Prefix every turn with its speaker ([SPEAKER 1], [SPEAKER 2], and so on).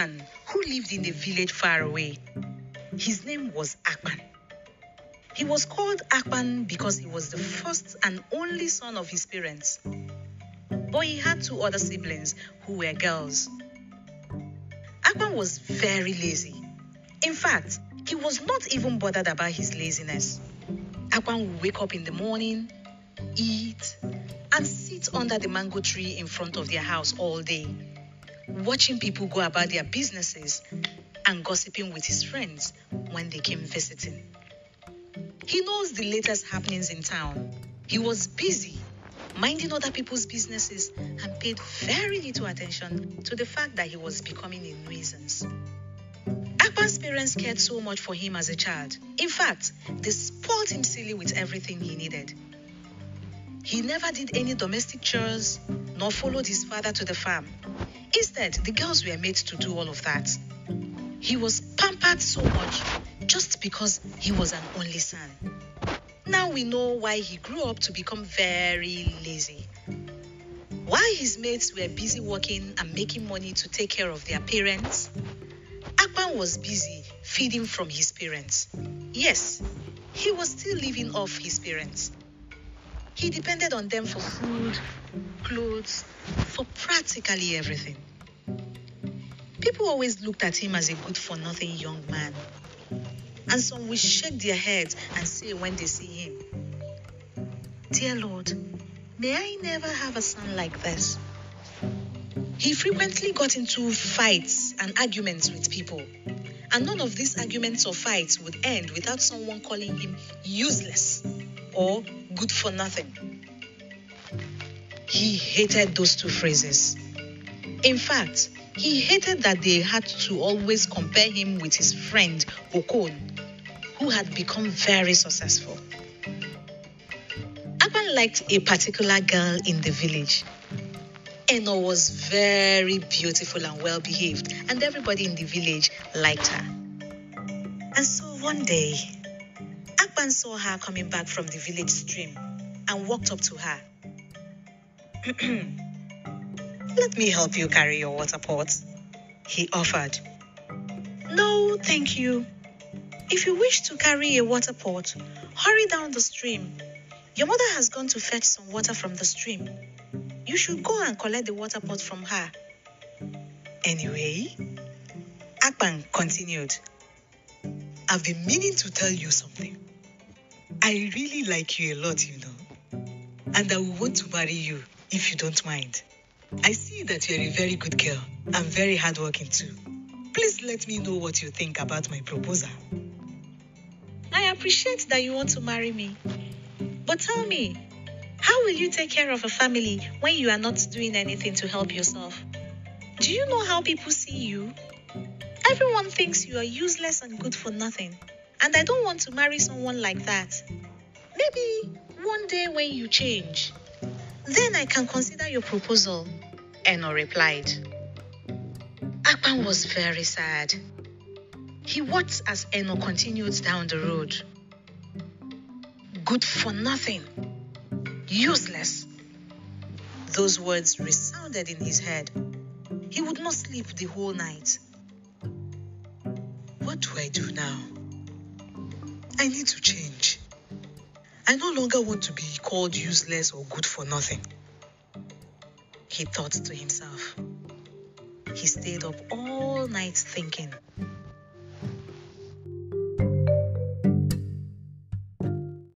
[SPEAKER 1] man who lived in a village far away. His name was Akpan. He was called Akpan because he was the first and only son of his parents. But he had two other siblings who were girls. Akpan was very lazy. In fact, he was not even bothered about his laziness. Akpan would wake up in the morning, eat, and sit under the mango tree in front of their house all day, watching people go about their businesses and gossiping with his friends when they came visiting. He knows the latest happenings in town. He was busy minding other people's businesses and paid very little attention to the fact that he was becoming a nuisance. Akpan's parents cared so much for him as a child. In fact, they spoiled him silly with everything he needed. He never did any domestic chores nor followed his father to the farm. Instead, the girls were made to do all of that. He was pampered so much just because he was an only son. Now we know why he grew up to become very lazy. While his mates were busy working and making money to take care of their parents, Akpan was busy feeding from his parents. Yes, he was still living off his parents. He depended on them for food, clothes, for practically everything. People always looked at him as a good for nothing young man. And some will shake their heads and say when they see him, Dear Lord, may I never have a son like this. He frequently got into fights and arguments with people. And none of these arguments or fights would end without someone calling him useless or good for nothing. He hated those two phrases. In fact, he hated that they had to always compare him with his friend Okon, who had become very successful. Akpan liked a particular girl in the village. Eno was very beautiful and well behaved, and everybody in the village liked her. And so one day, Akpan saw her coming back from the village stream and walked up to her. Let me help you carry your water pot, he offered. No, thank you. If you wish to carry a water pot, hurry down the stream. Your mother has gone to fetch some water from the stream. You should go and collect the water pot from her. Anyway, Akpan continued. I've been meaning to tell you something. I really like you a lot, you know. And I will want to marry you if you don't mind. I see that you're a very good girl and very hardworking too. Please let me know what you think about my proposal. I appreciate that you want to marry me. But tell me, how will you take care of a family when you are not doing anything to help yourself? Do you know how people see you? Everyone thinks you are useless and good for nothing. And I don't want to marry someone like that. Maybe one day when you change, then I can consider your proposal. Eno replied. Akpan was very sad. He watched as Eno continued down the road. Good for nothing. Useless. Those words resounded in his head. He would not sleep the whole night. What do I do now? I need to change. I no longer want to be called useless or good for nothing. He thought to himself. He stayed up all night thinking